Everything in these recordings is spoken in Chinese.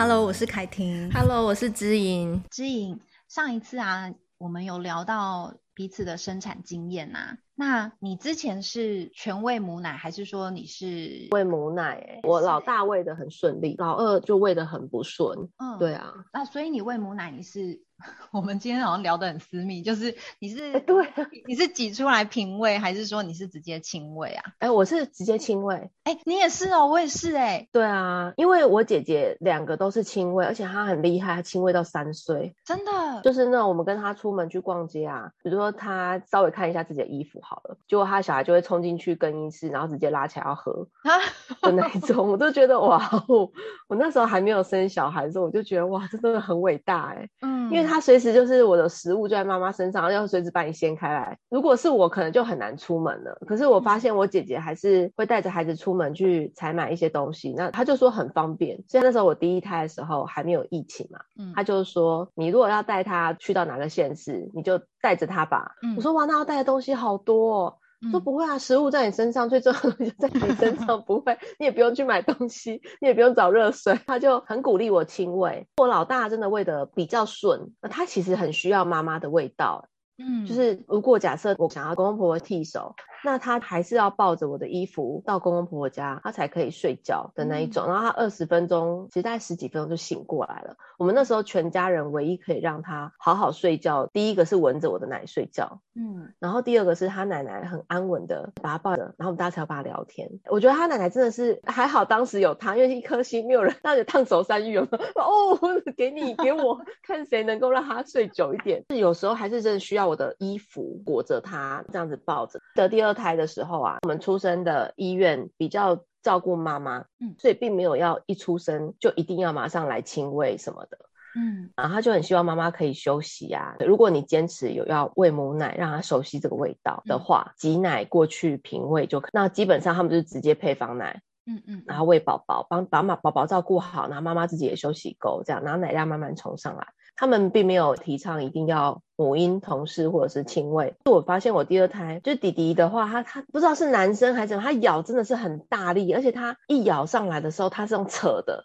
Hello，我是凯婷。Hello，我是知莹。知莹，上一次啊，我们有聊到彼此的生产经验呐、啊。那你之前是全喂母奶，还是说你是喂母奶、欸？我老大喂的很顺利，老二就喂的很不顺。嗯，对啊。那所以你喂母奶，你是？我们今天好像聊得很私密，就是你是、欸、对，你是挤出来品味，还是说你是直接亲喂啊？哎、欸，我是直接亲喂。哎、欸，你也是哦，我也是哎、欸。对啊，因为我姐姐两个都是亲喂，而且她很厉害，她亲喂到三岁。真的？就是那种我们跟她出门去逛街啊，比如说她稍微看一下自己的衣服好了，结果她小孩就会冲进去更衣室，然后直接拉起来要喝啊 的那一种，我都觉得哇，我我那时候还没有生小孩的时候，我就觉得哇，这真的很伟大哎、欸。嗯，因为。他随时就是我的食物就在妈妈身上，要随时把你掀开来。如果是我，可能就很难出门了。可是我发现我姐姐还是会带着孩子出门去采买一些东西，那她就说很方便。所以那时候我第一胎的时候还没有疫情嘛，嗯，她就说你如果要带她去到哪个县市，你就带着她吧。嗯，我说哇，那要带的东西好多哦。说不会啊，食物在你身上，最重要的就在你身上，不会，你也不用去买东西，你也不用找热水，他就很鼓励我亲喂。我老大真的喂的比较顺，那他其实很需要妈妈的味道。嗯，就是如果假设我想要公公婆婆替手，那他还是要抱着我的衣服到公公婆婆家，他才可以睡觉的那一种。嗯、然后他二十分钟，其实大概十几分钟就醒过来了。我们那时候全家人唯一可以让他好好睡觉，第一个是闻着我的奶睡觉，嗯，然后第二个是他奶奶很安稳的把他抱着，然后我们大家才要跟他聊天。我觉得他奶奶真的是还好，当时有他，因为一颗心没有人，那就烫手山芋有没有？哦，给你给我 看谁能够让他睡久一点。是有时候还是真的需要。我的衣服裹着他，这样子抱着。的第二胎的时候啊，我们出生的医院比较照顾妈妈，嗯，所以并没有要一出生就一定要马上来亲喂什么的，嗯，然后他就很希望妈妈可以休息啊。如果你坚持有要喂母奶，让他熟悉这个味道的话，挤奶过去平喂就可。那基本上他们就是直接配方奶，嗯嗯，然后喂宝宝，帮把妈宝宝照顾好，然后妈妈自己也休息够，这样，然后奶量慢慢冲上来。他们并没有提倡一定要母婴同室或者是亲喂。就我发现我第二胎就是弟弟的话，他他不知道是男生还是什么，他咬真的是很大力，而且他一咬上来的时候，他是用扯的。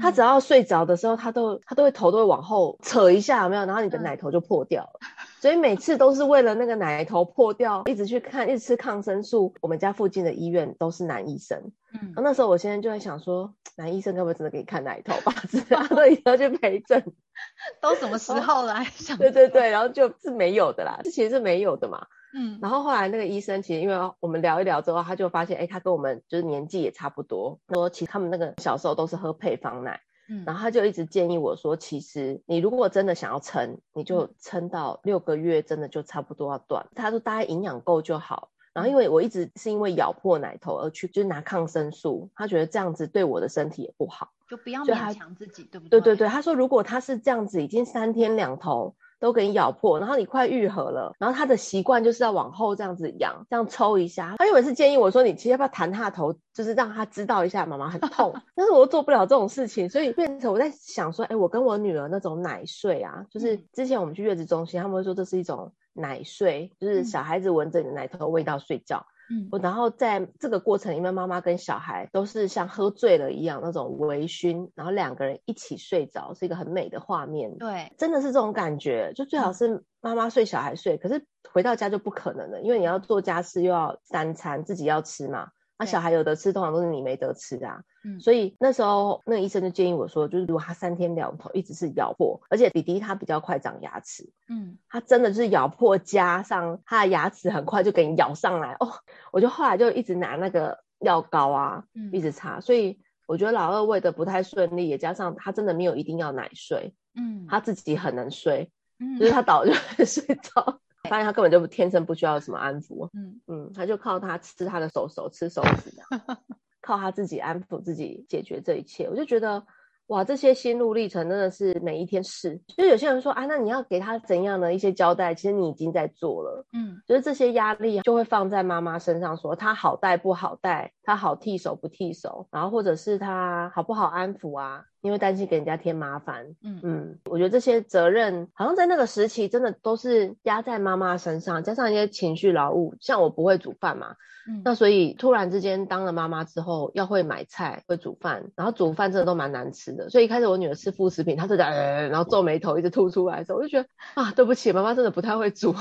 他只要睡着的时候，他都他都会头都会往后扯一下，有没有？然后你的奶头就破掉了。所以每次都是为了那个奶头破掉，一直去看，一直吃抗生素。我们家附近的医院都是男医生。嗯，那时候我现在就在想说，男医生该不会真的给你看奶头吧？他都一定要去陪诊。都什么时候了？想对对对，然后就是没有的啦，这其实是没有的嘛。嗯，然后后来那个医生其实因为我们聊一聊之后，他就发现，哎，他跟我们就是年纪也差不多，说其实他们那个小时候都是喝配方奶，嗯，然后他就一直建议我说，其实你如果真的想要撑，你就撑到六个月，真的就差不多要断。他说大概营养够就好。然后因为我一直是因为咬破奶头而去就是拿抗生素，他觉得这样子对我的身体也不好，就不要勉强自己，对不对？对对对，他说如果他是这样子，已经三天两头。都给你咬破，然后你快愈合了，然后他的习惯就是要往后这样子仰，这样抽一下。他原本是建议我说，你其实要不要弹他的头，就是让他知道一下妈妈很 痛。但是我又做不了这种事情，所以变成我在想说，哎，我跟我女儿那种奶睡啊，就是之前我们去月子中心，他们会说这是一种奶睡，就是小孩子闻着你的奶头的味道睡觉。嗯，然后在这个过程里面，妈妈跟小孩都是像喝醉了一样那种微醺，然后两个人一起睡着，是一个很美的画面。对，真的是这种感觉，就最好是妈妈睡，小孩睡。可是回到家就不可能了，因为你要做家事，又要三餐自己要吃嘛。那、啊、小孩有得吃，通常都是你没得吃啊。嗯，所以那时候那个医生就建议我说，就是如果他三天两头一直是咬破，而且弟弟他比较快长牙齿，嗯，他真的就是咬破，加上他的牙齿很快就给你咬上来哦。我就后来就一直拿那个药膏啊，嗯、一直擦。所以我觉得老二喂的不太顺利，也加上他真的没有一定要奶睡，嗯，他自己很能睡，嗯，就是他倒就会 睡着。发现他根本就天生不需要什么安抚，嗯嗯，他就靠他吃他的手手吃手指，靠他自己安抚自己解决这一切。我就觉得哇，这些心路历程真的是每一天试。就有些人说啊，那你要给他怎样的一些交代？其实你已经在做了，嗯，就是这些压力就会放在妈妈身上说，说他好带不好带，他好替手不替手，然后或者是他好不好安抚啊？因为担心给人家添麻烦。嗯嗯，我觉得这些责任好像在那个时期真的都是压在妈妈身上，加上一些情绪劳务。像我不会煮饭嘛，嗯，那所以突然之间当了妈妈之后，要会买菜、会煮饭，然后煮饭真的都蛮难吃的。所以一开始我女儿吃副食品，她就在、呃，然后皱眉头一直吐出来的时候，我就觉得啊，对不起，妈妈真的不太会煮，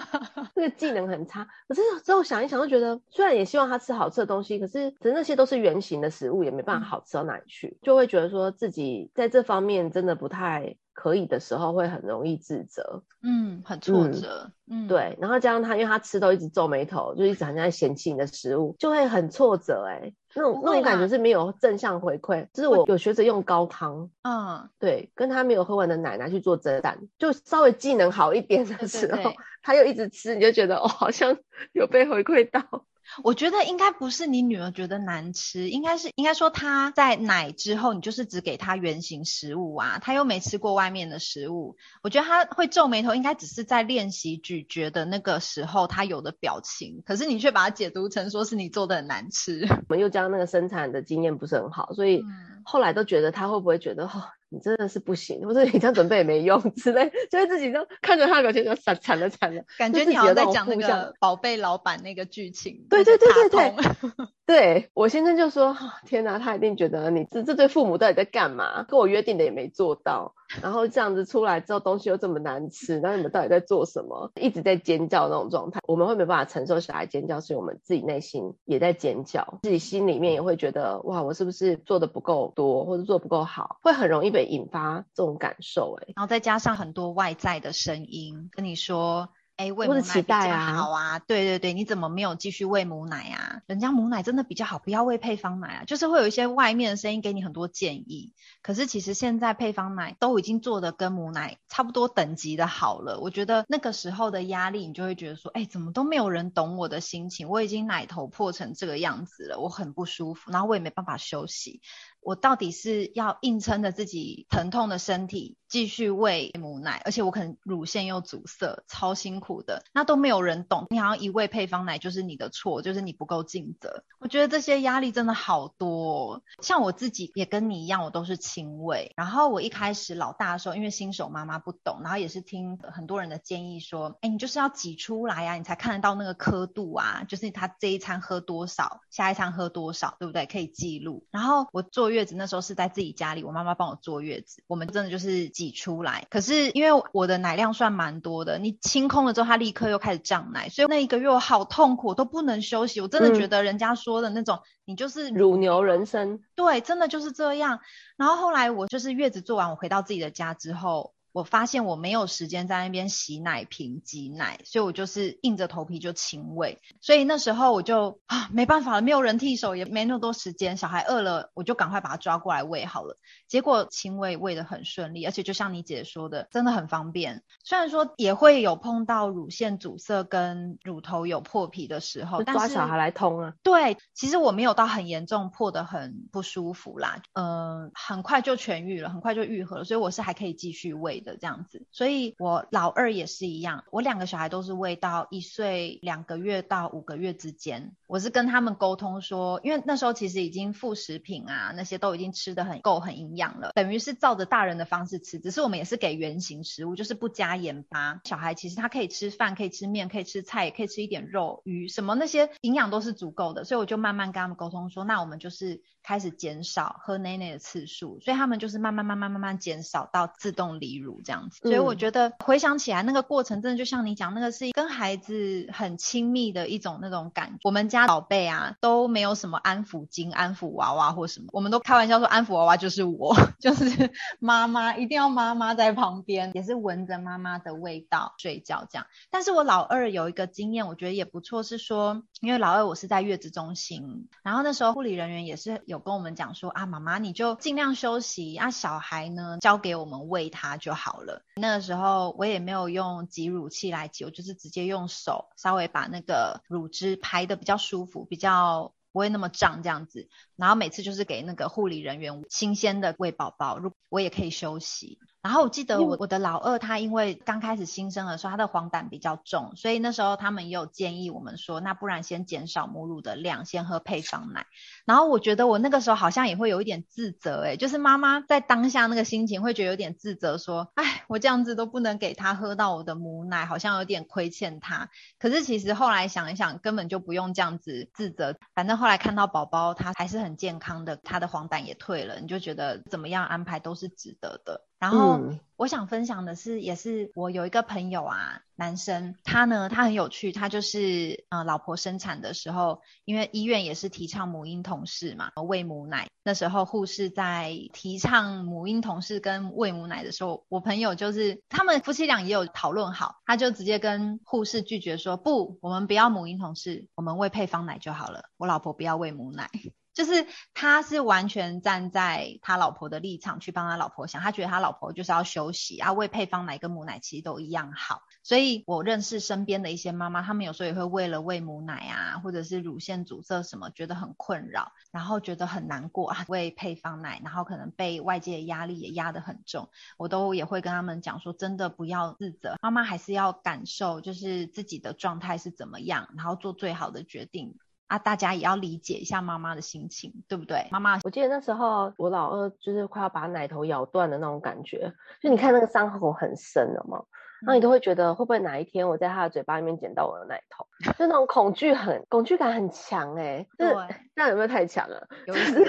那个技能很差。可是之后想一想，就觉得虽然也希望她吃好吃的东西，可是可是那些都是圆形的食物，也没办法好吃到哪里去，就会觉得说自己在这方面真的不太可以的时候，会很容易自责，嗯，很挫折，嗯，嗯对。然后加上他，因为他吃都一直皱眉头，就一直好像在嫌弃你的食物，就会很挫折、欸，哎，那种那种感觉是没有正向回馈。就是我有学着用高汤，嗯，对，跟他没有喝完的奶奶去做蒸蛋，就稍微技能好一点的时候，对对对他又一直吃，你就觉得哦，好像有被回馈到。我觉得应该不是你女儿觉得难吃，应该是应该说她在奶之后，你就是只给她原型食物啊，她又没吃过外面的食物。我觉得她会皱眉头，应该只是在练习咀嚼的那个时候她有的表情。可是你却把它解读成说是你做的很难吃。我们又将那个生产的经验不是很好，所以后来都觉得她会不会觉得哦。你真的是不行，或者你这样准备也没用之类，就会自己都看着他的表情就惨惨了惨了，感觉你好像在讲那个宝贝老板那个剧情。对对对对对。对，我先生就说：“天哪，他一定觉得你这这对父母到底在干嘛？跟我约定的也没做到，然后这样子出来之后东西又这么难吃，那你们到底在做什么？一直在尖叫那种状态，我们会没办法承受小孩尖叫，所以我们自己内心也在尖叫，自己心里面也会觉得哇，我是不是做的不够多，或者做不够好，会很容易被引发这种感受。哎，然后再加上很多外在的声音跟你说。”哎，喂母奶比较好啊！对对对，你怎么没有继续喂母奶啊？人家母奶真的比较好，不要喂配方奶啊！就是会有一些外面的声音给你很多建议。可是其实现在配方奶都已经做的跟母奶差不多等级的好了。我觉得那个时候的压力，你就会觉得说，哎，怎么都没有人懂我的心情？我已经奶头破成这个样子了，我很不舒服，然后我也没办法休息。我到底是要硬撑着自己疼痛的身体继续喂母奶，而且我可能乳腺又阻塞，超辛苦的，那都没有人懂。你好像一喂配方奶就是你的错，就是你不够尽责。我觉得这些压力真的好多哦。像我自己也跟你一样，我都是亲喂。然后我一开始老大的时候，因为新手妈妈不懂，然后也是听很多人的建议说，哎，你就是要挤出来呀，你才看得到那个刻度啊，就是他这一餐喝多少，下一餐喝多少，对不对？可以记录。然后我做。月子那时候是在自己家里，我妈妈帮我坐月子，我们真的就是挤出来。可是因为我的奶量算蛮多的，你清空了之后，它立刻又开始胀奶，所以那一个月我好痛苦，我都不能休息。我真的觉得人家说的那种，嗯、你就是乳牛人生，对，真的就是这样。然后后来我就是月子做完，我回到自己的家之后。我发现我没有时间在那边洗奶瓶挤奶，所以我就是硬着头皮就亲喂。所以那时候我就啊没办法了，没有人替手，也没那么多时间。小孩饿了，我就赶快把他抓过来喂好了。结果亲喂喂得很顺利，而且就像你姐说的，真的很方便。虽然说也会有碰到乳腺阻塞跟乳头有破皮的时候，抓小孩来通啊。对，其实我没有到很严重，破得很不舒服啦。嗯、呃，很快就痊愈了，很快就愈合了，所以我是还可以继续喂的这样子，所以我老二也是一样，我两个小孩都是喂到一岁两个月到五个月之间，我是跟他们沟通说，因为那时候其实已经副食品啊那些都已经吃得很够很营养了，等于是照着大人的方式吃，只是我们也是给原型食物，就是不加盐巴。小孩其实他可以吃饭，可以吃面，可以吃菜，也可以吃一点肉鱼什么那些营养都是足够的，所以我就慢慢跟他们沟通说，那我们就是开始减少喝奶奶的次数，所以他们就是慢慢慢慢慢慢减少到自动离乳。这样子，所以我觉得回想起来，那个过程真的就像你讲，那个是跟孩子很亲密的一种那种感觉。我们家宝贝啊都没有什么安抚巾、安抚娃娃或什么，我们都开玩笑说安抚娃娃就是我，就是妈妈，一定要妈妈在旁边，也是闻着妈妈的味道睡觉这样。但是我老二有一个经验，我觉得也不错，是说因为老二我是在月子中心，然后那时候护理人员也是有跟我们讲说啊，妈妈你就尽量休息啊，小孩呢交给我们喂他就好。好了，那个时候我也没有用挤乳器来挤，我就是直接用手稍微把那个乳汁排的比较舒服，比较不会那么胀这样子。然后每次就是给那个护理人员新鲜的喂宝宝，如我也可以休息。然后我记得我我的老二他因为刚开始新生的时候他的黄疸比较重，所以那时候他们也有建议我们说，那不然先减少母乳的量，先喝配方奶。然后我觉得我那个时候好像也会有一点自责，哎，就是妈妈在当下那个心情会觉得有点自责，说，哎，我这样子都不能给他喝到我的母奶，好像有点亏欠他。可是其实后来想一想，根本就不用这样子自责，反正后来看到宝宝他还是很健康的，他的黄疸也退了，你就觉得怎么样安排都是值得的。然后我想分享的是，也是我有一个朋友啊，男生，他呢，他很有趣，他就是呃，老婆生产的时候，因为医院也是提倡母婴同事嘛，喂母奶。那时候护士在提倡母婴同事跟喂母奶的时候，我朋友就是他们夫妻俩也有讨论好，他就直接跟护士拒绝说，不，我们不要母婴同事，我们喂配方奶就好了，我老婆不要喂母奶。就是他是完全站在他老婆的立场去帮他老婆想，他觉得他老婆就是要休息啊，喂配方奶跟母奶其实都一样好。所以我认识身边的一些妈妈，她们有时候也会为了喂母奶啊，或者是乳腺阻塞什么，觉得很困扰，然后觉得很难过啊，喂配方奶，然后可能被外界的压力也压得很重。我都也会跟他们讲说，真的不要自责，妈妈还是要感受就是自己的状态是怎么样，然后做最好的决定。啊，大家也要理解一下妈妈的心情，对不对？妈妈，我记得那时候我老二就是快要把奶头咬断的那种感觉，就你看那个伤口很深了嘛，那、嗯、你都会觉得会不会哪一天我在他的嘴巴里面捡到我的奶头，就那种恐惧很恐惧感很强哎、欸，对，这样有没有太强了？有意思，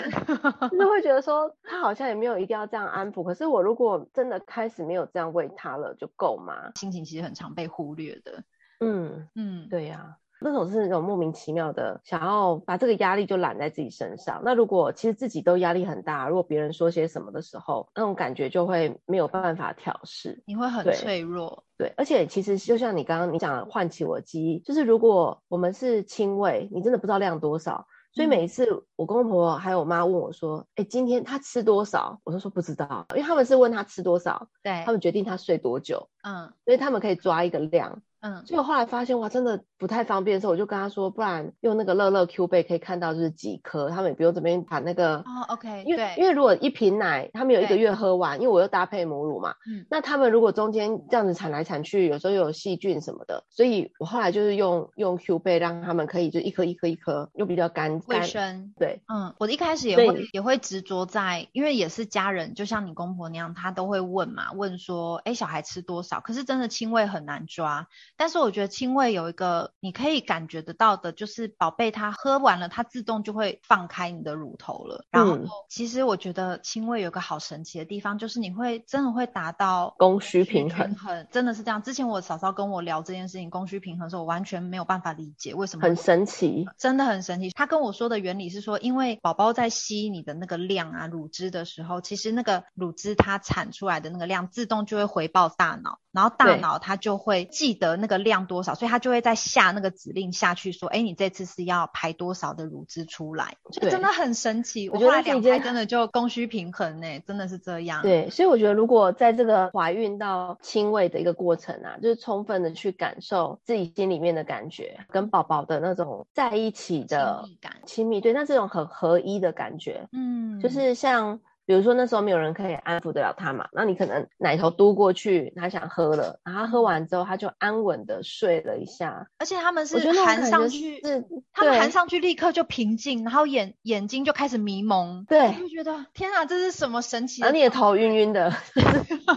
就是会觉得说他好像也没有一定要这样安抚，可是我如果真的开始没有这样喂他了，就够吗？心情其实很常被忽略的，嗯嗯，对呀、啊。那种是那种莫名其妙的，想要把这个压力就揽在自己身上。那如果其实自己都压力很大，如果别人说些什么的时候，那种感觉就会没有办法调试，你会很脆弱。对，而且其实就像你刚刚你讲的，唤起我的记忆，就是如果我们是亲喂，你真的不知道量多少。所以每一次我公公婆婆还有我妈问我说：“哎、欸，今天他吃多少？”我都说不知道，因为他们是问他吃多少，对，他们决定他睡多久。嗯，所以他们可以抓一个量。嗯，所以我后来发现哇，真的不太方便的时候，我就跟他说，不然用那个乐乐 Q 贝可以看到就是几颗，他们也不用这边把那个哦，OK，因为因为如果一瓶奶他们有一个月喝完，因为我又搭配母乳嘛，嗯，那他们如果中间这样子产来产去，有时候又有细菌什么的，所以我后来就是用用 Q 贝让他们可以就一颗一颗一颗，又比较干卫生，对，嗯，我一开始也会也会执着在，因为也是家人，就像你公婆那样，他都会问嘛，问说，哎，小孩吃多少？可是真的亲喂很难抓，但是我觉得亲。喂有一个你可以感觉得到的，就是宝贝他喝完了，他自动就会放开你的乳头了。然后，其实我觉得亲喂有个好神奇的地方，就是你会真的会达到供需平衡，平衡真的是这样。之前我嫂嫂跟我聊这件事情，供需平衡的时候，我完全没有办法理解为什么。很神奇，真的很神奇。他跟我说的原理是说，因为宝宝在吸你的那个量啊，乳汁的时候，其实那个乳汁它产出来的那个量，自动就会回报大脑，然后大脑它就会记得那个量多少。所以它就会再下那个指令下去说，哎，你这次是要排多少的乳汁出来？就真的很神奇。我觉得两胎真的就供需平衡呢，真的是这样。对，所以我觉得如果在这个怀孕到亲喂的一个过程啊，就是充分的去感受自己心里面的感觉，跟宝宝的那种在一起的亲密感，亲密，对，那这种很合一的感觉，嗯，就是像。比如说那时候没有人可以安抚得了他嘛，那你可能奶头嘟过去，他想喝了，然后他喝完之后他就安稳的睡了一下，而且他们是含上去，是他们含上去立刻就平静，然后眼眼睛就开始迷蒙，对，就觉得天啊，这是什么神奇的？然后你也头晕晕的。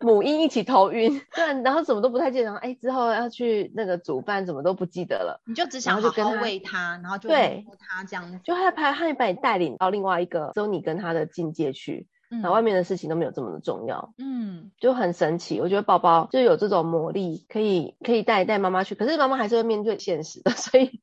母婴一起头晕，对，然后怎么都不太记得，哎，之后要去那个煮饭，怎么都不记得了。你就只想好好喂他，然后就对他这样子，就害怕他把你带领到另外一个只有你跟他的境界去，嗯，然后外面的事情都没有这么的重要，嗯，就很神奇。我觉得宝宝就有这种魔力，可以可以带带妈妈去，可是妈妈还是会面对现实的，所以。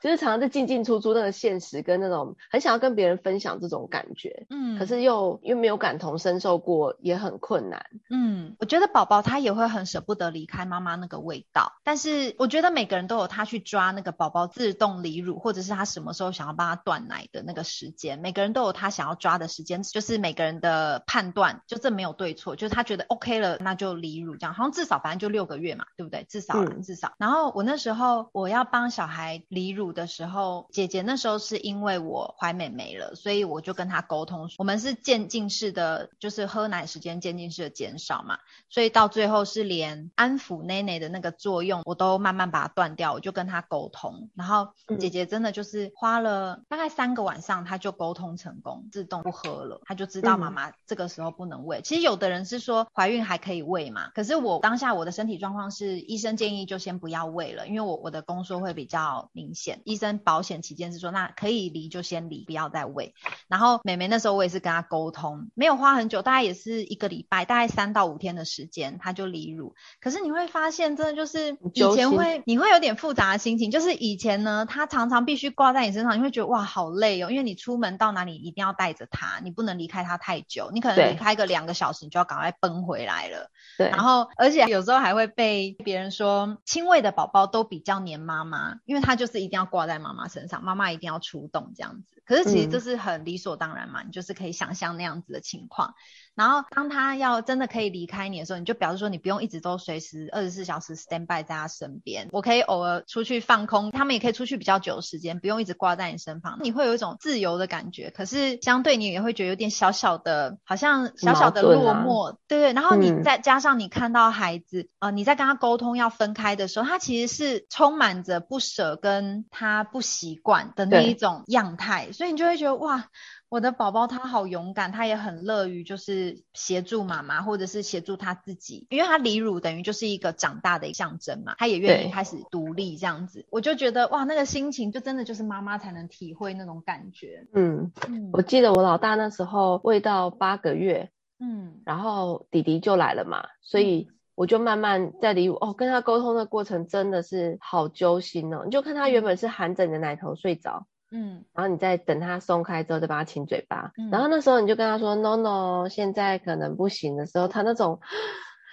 就是常常在进进出出那个现实跟那种很想要跟别人分享这种感觉，嗯，可是又又没有感同身受过，也很困难。嗯，我觉得宝宝他也会很舍不得离开妈妈那个味道，但是我觉得每个人都有他去抓那个宝宝自动离乳，或者是他什么时候想要帮他断奶的那个时间，每个人都有他想要抓的时间，就是每个人的判断，就这没有对错，就是他觉得 OK 了，那就离乳这样，好像至少反正就六个月嘛，对不对？至少、嗯、至少。然后我那时候我要帮小孩离乳。乳的时候，姐姐那时候是因为我怀美妹了，所以我就跟她沟通，我们是渐进式的，就是喝奶时间渐进式的减少嘛，所以到最后是连安抚奶奶的那个作用，我都慢慢把它断掉，我就跟她沟通，然后姐姐真的就是花了大概三个晚上，她就沟通成功，自动不喝了，她就知道妈妈这个时候不能喂。其实有的人是说怀孕还可以喂嘛，可是我当下我的身体状况是，医生建议就先不要喂了，因为我我的宫缩会比较明显，医生保险起见是说，那可以离就先离，不要再喂。然后妹妹那时候我也是跟她沟通，没有花很久，大概也是一个礼拜，大概三到五天的时间，她就离乳。可是你会发现，真的就是以前会你会有点复杂的心情，就是以前呢，她常常必须挂在你身上，你会觉得哇好累哦，因为你出门到哪里一定要带着她，你不能离开她太久，你可能离开个两个小时，你就要赶快奔回来了。对，然后而且有时候还会被别人说，亲喂的宝宝都比较黏妈妈，因为他就是一定要挂在妈妈身上，妈妈一定要出动这样子。可是其实这是很理所当然嘛，嗯、你就是可以想象那样子的情况。然后当他要真的可以离开你的时候，你就表示说你不用一直都随时二十四小时 stand by 在他身边，我可以偶尔出去放空，他们也可以出去比较久的时间，不用一直挂在你身旁，你会有一种自由的感觉。可是相对你也会觉得有点小小的，好像小小的落寞，啊、对对。然后你再加上你看到孩子，嗯、呃，你在跟他沟通要分开的时候，他其实是充满着不舍跟他不习惯的那一种样态，所以你就会觉得哇。我的宝宝他好勇敢，他也很乐于就是协助妈妈，或者是协助他自己，因为他离乳等于就是一个长大的象征嘛，他也愿意开始独立这样子，我就觉得哇，那个心情就真的就是妈妈才能体会那种感觉。嗯，嗯，我记得我老大那时候喂到八个月，嗯，然后弟弟就来了嘛，所以我就慢慢在离乳哦，跟他沟通的过程真的是好揪心哦，你就看他原本是含着你的奶头睡着。嗯，然后你再等他松开之后，再帮他亲嘴巴。嗯，然后那时候你就跟他说 “no no”，现在可能不行的时候，他那种。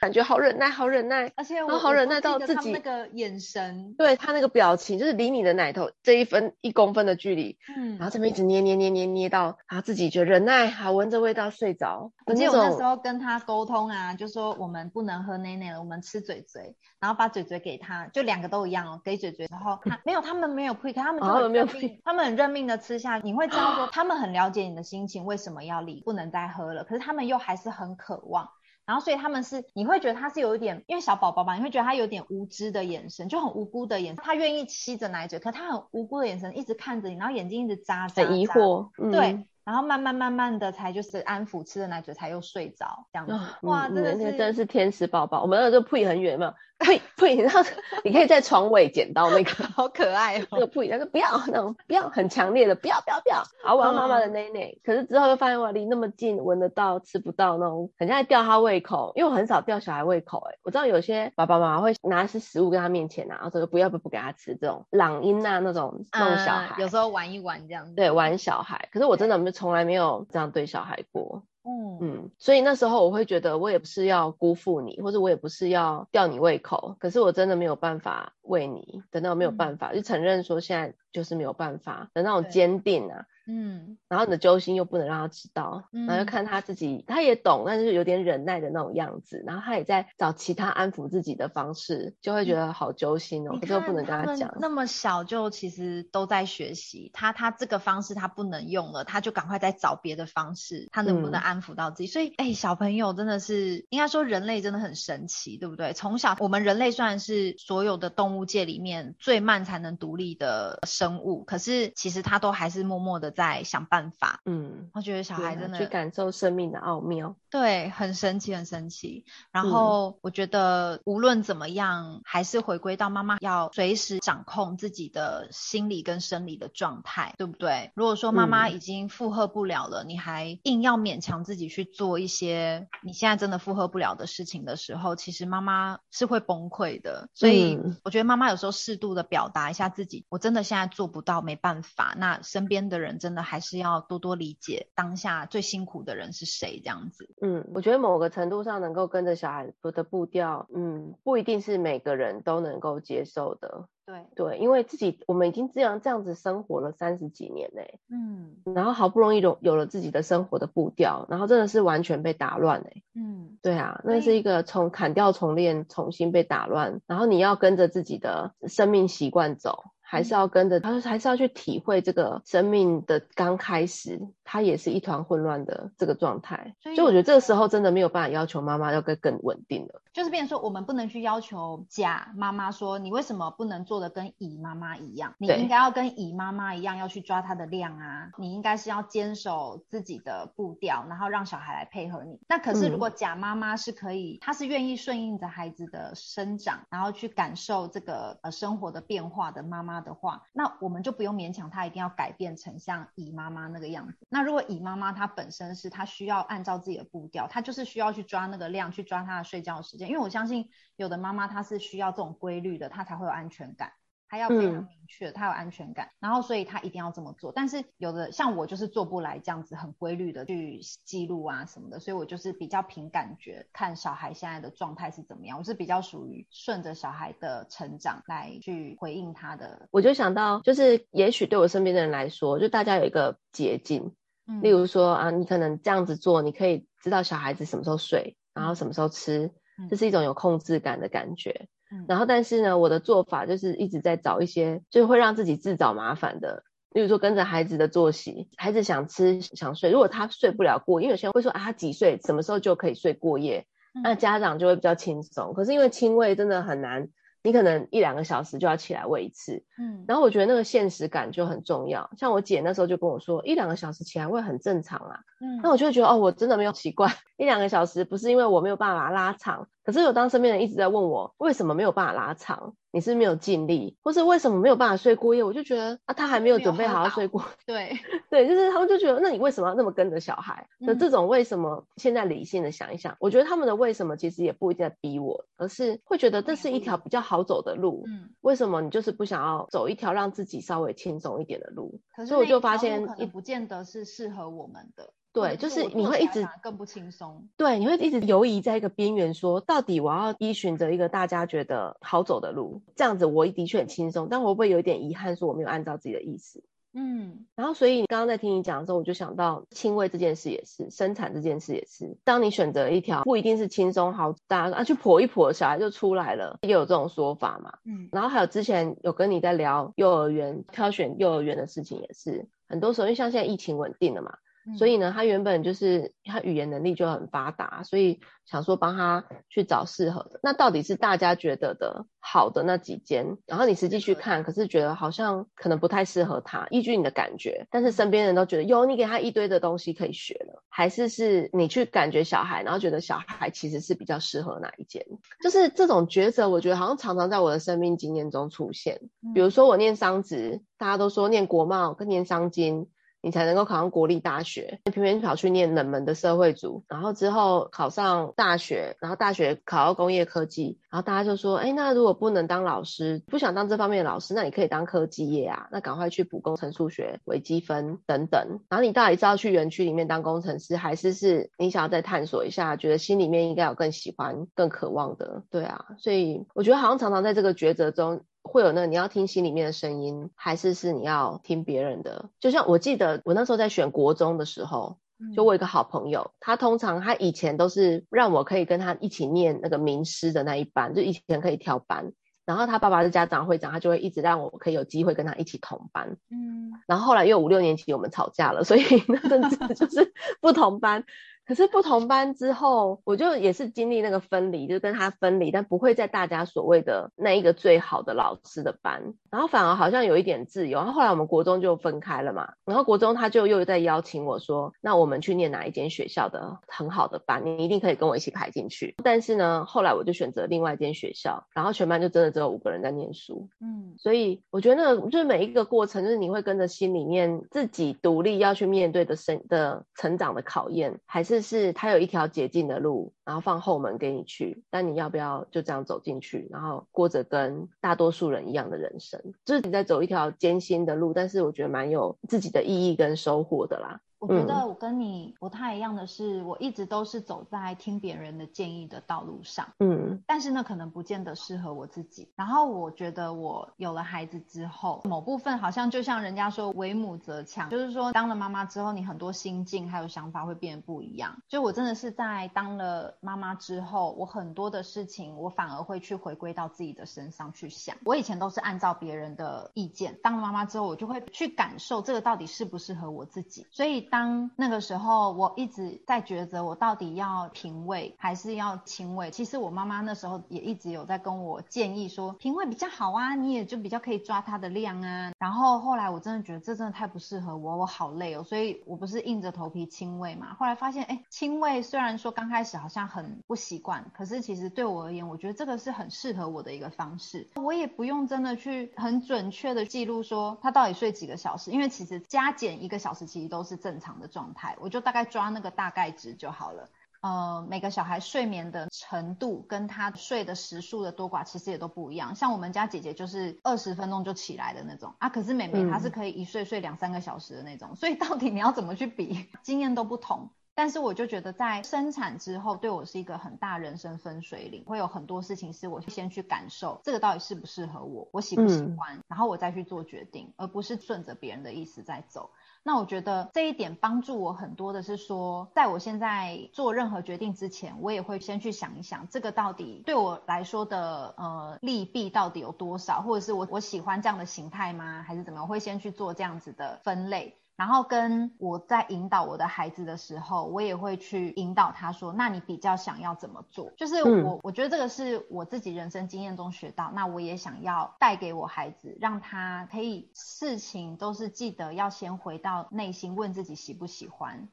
感觉好忍耐，好忍耐，而且我好忍耐到自己那个眼神，对他那个表情，就是离你的奶头这一分一公分的距离，嗯，然后这边一直捏捏捏捏捏到，他自己觉得忍耐，好闻着味道睡着。而且我那时候跟他沟通啊，就说我们不能喝奶奶了，我们吃嘴嘴，然后把嘴嘴给他，就两个都一样哦，给嘴嘴，然后他没有，他们没有 pick，他们就很认命，哦、他们很认命的吃下，你会知道说他们很了解你的心情，为什么要离，不能再喝了，可是他们又还是很渴望。然后，所以他们是，你会觉得他是有一点，因为小宝宝嘛，你会觉得他有点无知的眼神，就很无辜的眼神。他愿意吸着奶嘴，可他很无辜的眼神一直看着你，然后眼睛一直眨眨，很疑惑，嗯、对。然后慢慢慢慢的才就是安抚，吃的奶嘴才又睡着这样子。哇，真的是真的是天使宝宝。我们那个就 p 很远嘛，呸呸，然后你可以在床尾捡到那个，好可爱哦。那个 p 他说不要那种不要很强烈的不要不要不要。啊，我要妈妈的奶奶。可是之后又发现哇，离那么近，闻得到吃不到那种，很像在吊他胃口。因为我很少吊小孩胃口，哎，我知道有些爸爸妈妈会拿些食物跟他面前拿，然后说不要不不给他吃这种朗音啊那种那种小孩，有时候玩一玩这样子。对，玩小孩。可是我真的没从来没有。这样对小孩过，嗯嗯，所以那时候我会觉得，我也不是要辜负你，或者我也不是要吊你胃口，可是我真的没有办法为你，等到没有办法，嗯、就承认说现在就是没有办法的那种坚定啊。嗯，然后你的揪心又不能让他知道，嗯、然后就看他自己，他也懂，但是有点忍耐的那种样子，然后他也在找其他安抚自己的方式，就会觉得好揪心哦。嗯、可是又不能跟他讲，那么小就其实都在学习，他他这个方式他不能用了，他就赶快再找别的方式，他能不能安抚到自己？嗯、所以，哎，小朋友真的是应该说人类真的很神奇，对不对？从小我们人类虽然是所有的动物界里面最慢才能独立的生物，可是其实他都还是默默的。在想办法，嗯，我觉得小孩真的去感受生命的奥妙，对，很神奇，很神奇。然后我觉得无论怎么样，还是回归到妈妈要随时掌控自己的心理跟生理的状态，对不对？如果说妈妈已经负荷不了了，嗯，你还硬要勉强自己去做一些你现在真的负荷不了的事情的时候，其实妈妈是会崩溃的。所以我觉得妈妈有时候适度的表达一下自己，我真的现在做不到，没办法。那身边的人。真的还是要多多理解当下最辛苦的人是谁，这样子。嗯，我觉得某个程度上能够跟着小孩的步调，嗯，不一定是每个人都能够接受的。对对，因为自己我们已经这样这样子生活了三十几年嘞，嗯，然后好不容易有有了自己的生活的步调，然后真的是完全被打乱嘞，嗯，对啊，那是一个从砍掉重练，重新被打乱，然后你要跟着自己的生命习惯走。还是要跟着，他说还是要去体会这个生命的刚开始，他也是一团混乱的这个状态。所以，我觉得这个时候真的没有办法要求妈妈要更更稳定了。就是变成说，我们不能去要求甲妈妈说，你为什么不能做的跟乙妈妈一样？你应该要跟乙妈妈一样，要去抓它的量啊。你应该是要坚守自己的步调，然后让小孩来配合你。那可是如果甲妈妈是可以，她、嗯、是愿意顺应着孩子的生长，然后去感受这个呃生活的变化的妈妈。的话，那我们就不用勉强他一定要改变成像乙妈妈那个样子。那如果乙妈妈她本身是她需要按照自己的步调，她就是需要去抓那个量，去抓她的睡觉时间。因为我相信有的妈妈她是需要这种规律的，她才会有安全感。他要非常明确，他有安全感，嗯，然后所以他一定要这么做。但是有的像我就是做不来这样子很规律的去记录啊什么的，所以我就是比较凭感觉看小孩现在的状态是怎么样。我是比较属于顺着小孩的成长来去回应他的。我就想到，就是也许对我身边的人来说，就大家有一个捷径，嗯，例如说啊，你可能这样子做，你可以知道小孩子什么时候睡，然后什么时候吃，嗯，这是一种有控制感的感觉。然后，但是呢，我的做法就是一直在找一些，就是会让自己自找麻烦的。例如说，跟着孩子的作息，孩子想吃想睡，如果他睡不了过，因为有些人会说啊，他几岁什么时候就可以睡过夜，那家长就会比较轻松。可是因为亲喂真的很难。你可能一两个小时就要起来喂一次，嗯，然后我觉得那个现实感就很重要。像我姐那时候就跟我说，一两个小时起来喂很正常啊，嗯，那我就会觉得哦，我真的没有奇怪 一两个小时，不是因为我没有办法拉长，可是有当身边人一直在问我为什么没有办法拉长。你是没有尽力，或是为什么没有办法睡过夜？我就觉得啊，他还没有准备好好睡过。对 对，就是他们就觉得，那你为什么要那么跟着小孩？那、嗯、这种为什么？现在理性的想一想，我觉得他们的为什么其实也不一定在逼我，而是会觉得这是一条比较好走的路。嗯，为什么你就是不想要走一条让自己稍微轻松一点的路？可是，所以我就发现，也不见得是适合我们的。对，就是你会一直更不轻松。对，你会一直游移在一个边缘，说到底我要依循着一个大家觉得好走的路，这样子我的确很轻松，但我会不会有一点遗憾，说我没有按照自己的意思？嗯，然后所以刚刚在听你讲的时候，我就想到亲喂这件事也是，生产这件事也是。当你选择一条不一定是轻松好，大家说啊去剖一剖，小孩就出来了，也有这种说法嘛。嗯，然后还有之前有跟你在聊幼儿园挑选幼儿园的事情，也是很多时候，因为像现在疫情稳定了嘛。所以呢，他原本就是他语言能力就很发达，所以想说帮他去找适合的。那到底是大家觉得的好的那几间，然后你实际去看，可是觉得好像可能不太适合他，依据你的感觉。但是身边人都觉得，哟，你给他一堆的东西可以学了，还是是你去感觉小孩，然后觉得小孩其实是比较适合哪一间？就是这种抉择，我觉得好像常常在我的生命经验中出现。比如说我念商职，大家都说念国贸跟念商经。你才能够考上国立大学，偏偏跑去念冷门的社会组，然后之后考上大学，然后大学考到工业科技，然后大家就说，哎，那如果不能当老师，不想当这方面的老师，那你可以当科技业啊，那赶快去补工程数学、微积分等等。然后你到底是要去园区里面当工程师，还是是你想要再探索一下，觉得心里面应该有更喜欢、更渴望的？对啊，所以我觉得好像常常在这个抉择中。会有那个，你要听心里面的声音，还是是你要听别人的？就像我记得我那时候在选国中的时候，就我一个好朋友，他通常他以前都是让我可以跟他一起念那个名师的那一班，就以前可以调班。然后他爸爸是家长会长，他就会一直让我可以有机会跟他一起同班。嗯，然后后来又五六年级我们吵架了，所以 那阵子就是不同班。可是不同班之后，我就也是经历那个分离，就跟他分离，但不会在大家所谓的那一个最好的老师的班，然后反而好像有一点自由。然后后来我们国中就分开了嘛，然后国中他就又在邀请我说，那我们去念哪一间学校的很好的班，你一定可以跟我一起排进去。但是呢，后来我就选择另外一间学校，然后全班就真的只有五个人在念书。嗯，所以我觉得那个就是每一个过程，就是你会跟着心里面自己独立要去面对的生的成长的考验，还是。就是他有一条捷径的路，然后放后门给你去，但你要不要就这样走进去，然后过着跟大多数人一样的人生？就是你在走一条艰辛的路，但是我觉得蛮有自己的意义跟收获的啦。我觉得我跟你不太一样的是，我一直都是走在听别人的建议的道路上，嗯，但是呢，可能不见得适合我自己。然后我觉得我有了孩子之后，某部分好像就像人家说“为母则强”，就是说当了妈妈之后，你很多心境还有想法会变得不一样。就我真的是在当了妈妈之后，我很多的事情，我反而会去回归到自己的身上去想。我以前都是按照别人的意见，当了妈妈之后，我就会去感受这个到底适不适合我自己。所以当那个时候，我一直在抉择，我到底要瓶喂还是要亲喂。其实我妈妈那时候也一直有在跟我建议说，瓶喂比较好啊，你也就比较可以抓它的量啊。然后后来我真的觉得这真的太不适合我，我好累哦，所以我不是硬着头皮亲喂嘛。后来发现，哎，亲喂虽然说刚开始好像很不习惯，可是其实对我而言，我觉得这个是很适合我的一个方式。我也不用真的去很准确的记录说他到底睡几个小时，因为其实加减一个小时其实都是正常的状态，我就大概抓那个大概值就好了。呃，每个小孩睡眠的程度跟他睡的时数的多寡其实也都不一样。像我们家姐姐就是二十分钟就起来的那种啊，可是妹妹她是可以一睡睡两三个小时的那种。所以到底你要怎么去比，经验都不同。但是我就觉得在生产之后，对我是一个很大人生分水岭，会有很多事情是我先去感受这个到底适不适合我，我喜不喜欢，然后我再去做决定，而不是顺着别人的意思在走。那我觉得这一点帮助我很多的是说，在我现在做任何决定之前，我也会先去想一想，这个到底对我来说的呃利弊到底有多少，或者是我我喜欢这样的形态吗？还是怎么样？我会先去做这样子的分类。然后跟我在引导我的孩子的时候，我也会去引导他说：“那你比较想要怎么做？”就是我，嗯，我觉得这个是我自己人生经验中学到，那我也想要带给我孩子，让他可以事情都是记得要先回到内心问自己喜不喜欢。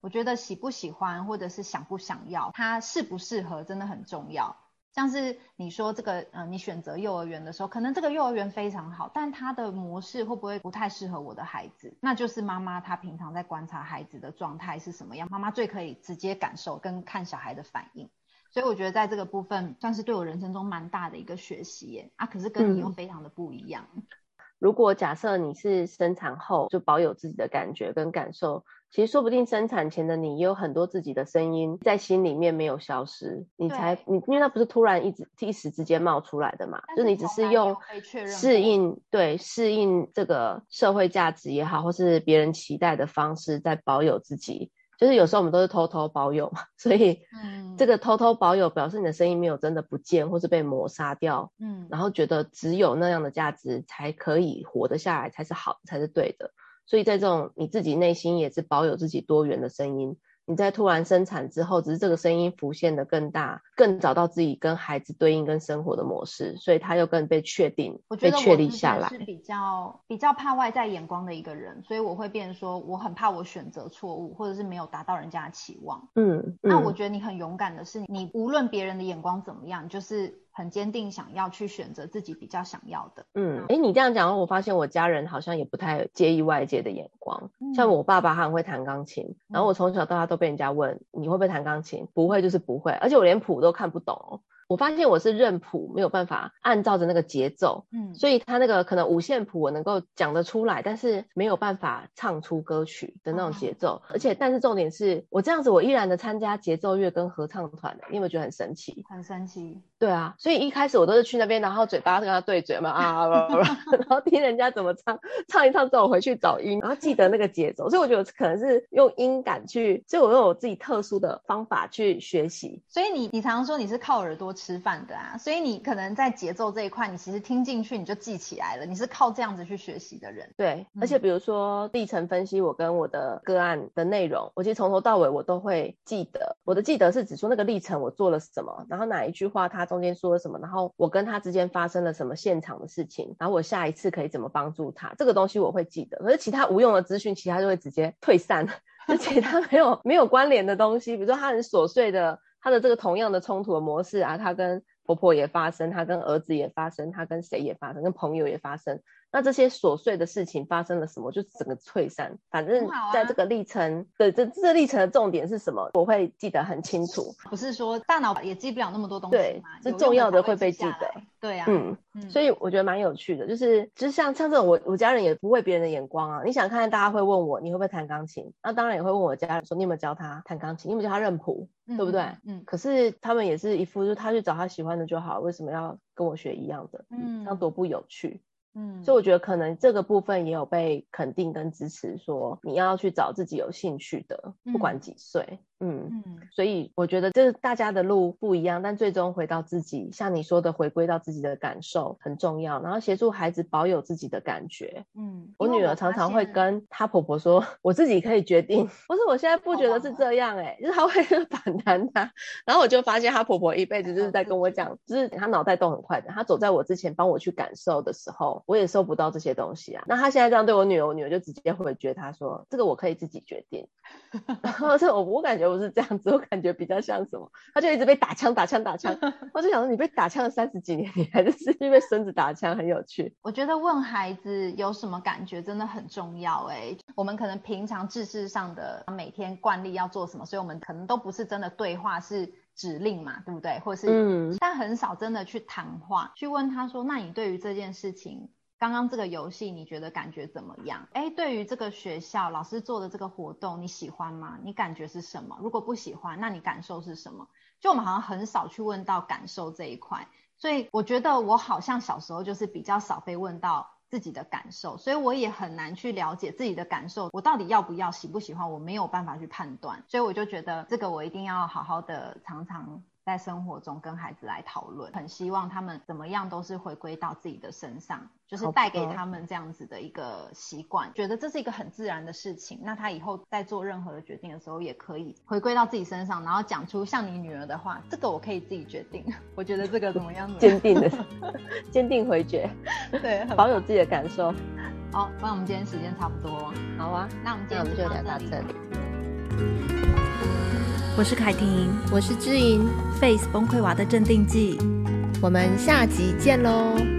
我觉得喜不喜欢或者是想不想要，他适不适合真的很重要。像是你说这个，呃，你选择幼儿园的时候，可能这个幼儿园非常好，但它的模式会不会不太适合我的孩子？那就是妈妈她平常在观察孩子的状态是什么样，妈妈最可以直接感受跟看小孩的反应。所以我觉得在这个部分算是对我人生中蛮大的一个学习耶。啊，可是跟你又非常的不一样。嗯如果假设你是生产后就保有自己的感觉跟感受，其实说不定生产前的你也有很多自己的声音在心里面没有消失，你才你因为那不是突然一直一时之间冒出来的嘛，就你只是用适应对适应这个社会价值也好，或是别人期待的方式在保有自己。就是有时候我们都是偷偷保有嘛，所以，嗯，这个偷偷保有表示你的声音没有真的不见，或是被抹杀掉，嗯，然后觉得只有那样的价值才可以活得下来，才是好，才是对的。所以在这种你自己内心也是保有自己多元的声音。你在突然生产之后，只是这个声音浮现的更大，更找到自己跟孩子对应跟生活的模式，所以他又更被确定，我觉得我被确立下来。是比较比较怕外在眼光的一个人，所以我会变成说，我很怕我选择错误，或者是没有达到人家的期望。嗯，嗯，那我觉得你很勇敢的是，你无论别人的眼光怎么样，就是。很坚定，想要去选择自己比较想要的。嗯，哎、欸，你这样讲，我发现我家人好像也不太介意外界的眼光。嗯、像我爸爸，他很会弹钢琴，然后我从小到大都被人家问，你会不会弹钢琴？不会就是不会，而且我连谱都看不懂哦。我发现我是认谱没有办法按照着那个节奏，嗯，所以他那个可能五线谱我能够讲得出来，但是没有办法唱出歌曲的那种节奏。哦、而且，但是重点是我这样子，我依然的参加节奏乐跟合唱团，你有没有觉得很神奇？很神奇。对啊，所以一开始我都是去那边，然后嘴巴跟他对嘴嘛啊，然后听人家怎么唱，唱一唱之后回去找音，然后记得那个节奏。所以我觉得可能是用音感去，所以我用我自己特殊的方法去学习。所以你你常常说你是靠耳朵吃饭的啊，所以你可能在节奏这一块，你其实听进去你就记起来了。你是靠这样子去学习的人。对，而且比如说历程分析，我跟我的个案的内容，我其实从头到尾我都会记得。我的记得是指出那个历程我做了什么，然后哪一句话它中间说了什么，然后我跟他之间发生了什么现场的事情，然后我下一次可以怎么帮助他，这个东西我会记得。可是其他无用的资讯，其他就会直接退散，而且他没有没有关联的东西，比如说他很琐碎的。他的这个同样的冲突的模式啊，他跟婆婆也发生，他跟儿子也发生，他跟谁也发生，跟朋友也发生。那这些琐碎的事情发生了什么，就整个退散。反正在这个历程的这这历程的重点是什么，我会记得很清楚。不是说大脑也记不了那么多东西对，是重要的会被记得。对呀、啊，嗯，嗯，所以我觉得蛮有趣的，就是就是像像这种我我家人也不为别人的眼光啊。你想看看大家会问我你会不会弹钢琴，那当然也会问我家人说你有没有教他弹钢琴，你有没有教他认谱，嗯、对不对？嗯。可是他们也是一副就是他去找他喜欢的就好，为什么要跟我学一样的？嗯，这样多不有趣。嗯，所以我觉得可能这个部分也有被肯定跟支持，说你要去找自己有兴趣的，不管几岁。嗯嗯，所以我觉得这大家的路不一样，但最终回到自己，像你说的，回归到自己的感受很重要，然后协助孩子保有自己的感觉。嗯，我女儿常常会跟她婆婆说：“ 我自己可以决定。”不是，我现在不觉得是这样、欸，哎，就是她会 反弹她。然后我就发现她婆婆一辈子就是在跟我讲，就是她脑袋动很快的，她走在我之前帮我去感受的时候，我也收不到这些东西啊。那她现在这样对我女儿，我女儿就直接回绝她说：“这个我可以自己决定。”然后这我我感觉不是这样子，我感觉比较像什么？他就一直被打枪打枪打枪，我就想说你被打枪了三十几年，你还是因为孙子打枪，很有趣。我觉得问孩子有什么感觉真的很重要哎、欸。我们可能平常知识上的每天惯例要做什么，所以我们可能都不是真的对话，是指令嘛，对不对？或是嗯，但很少真的去谈话，去问他说，那你对于这件事情？刚刚这个游戏你觉得感觉怎么样？哎，对于这个学校老师做的这个活动你喜欢吗？你感觉是什么？如果不喜欢，那你感受是什么？就我们好像很少去问到感受这一块，所以我觉得我好像小时候就是比较少被问到自己的感受，所以我也很难去了解自己的感受，我到底要不要喜不喜欢，我没有办法去判断，所以我就觉得这个我一定要好好的常常。在生活中跟孩子来讨论，很希望他们怎么样都是回归到自己的身上，就是带给他们这样子的一个习惯，觉得这是一个很自然的事情。那他以后在做任何的决定的时候，也可以回归到自己身上，然后讲出像你女儿的话，这个我可以自己决定。我觉得这个怎么样？坚定的，坚定回绝，对，保有自己的感受。好，那我们今天时间差不多，好啊，那我们今天就聊到这里。我是凯婷，我是知音，Face 崩溃娃的镇定剂，我们下集见喽。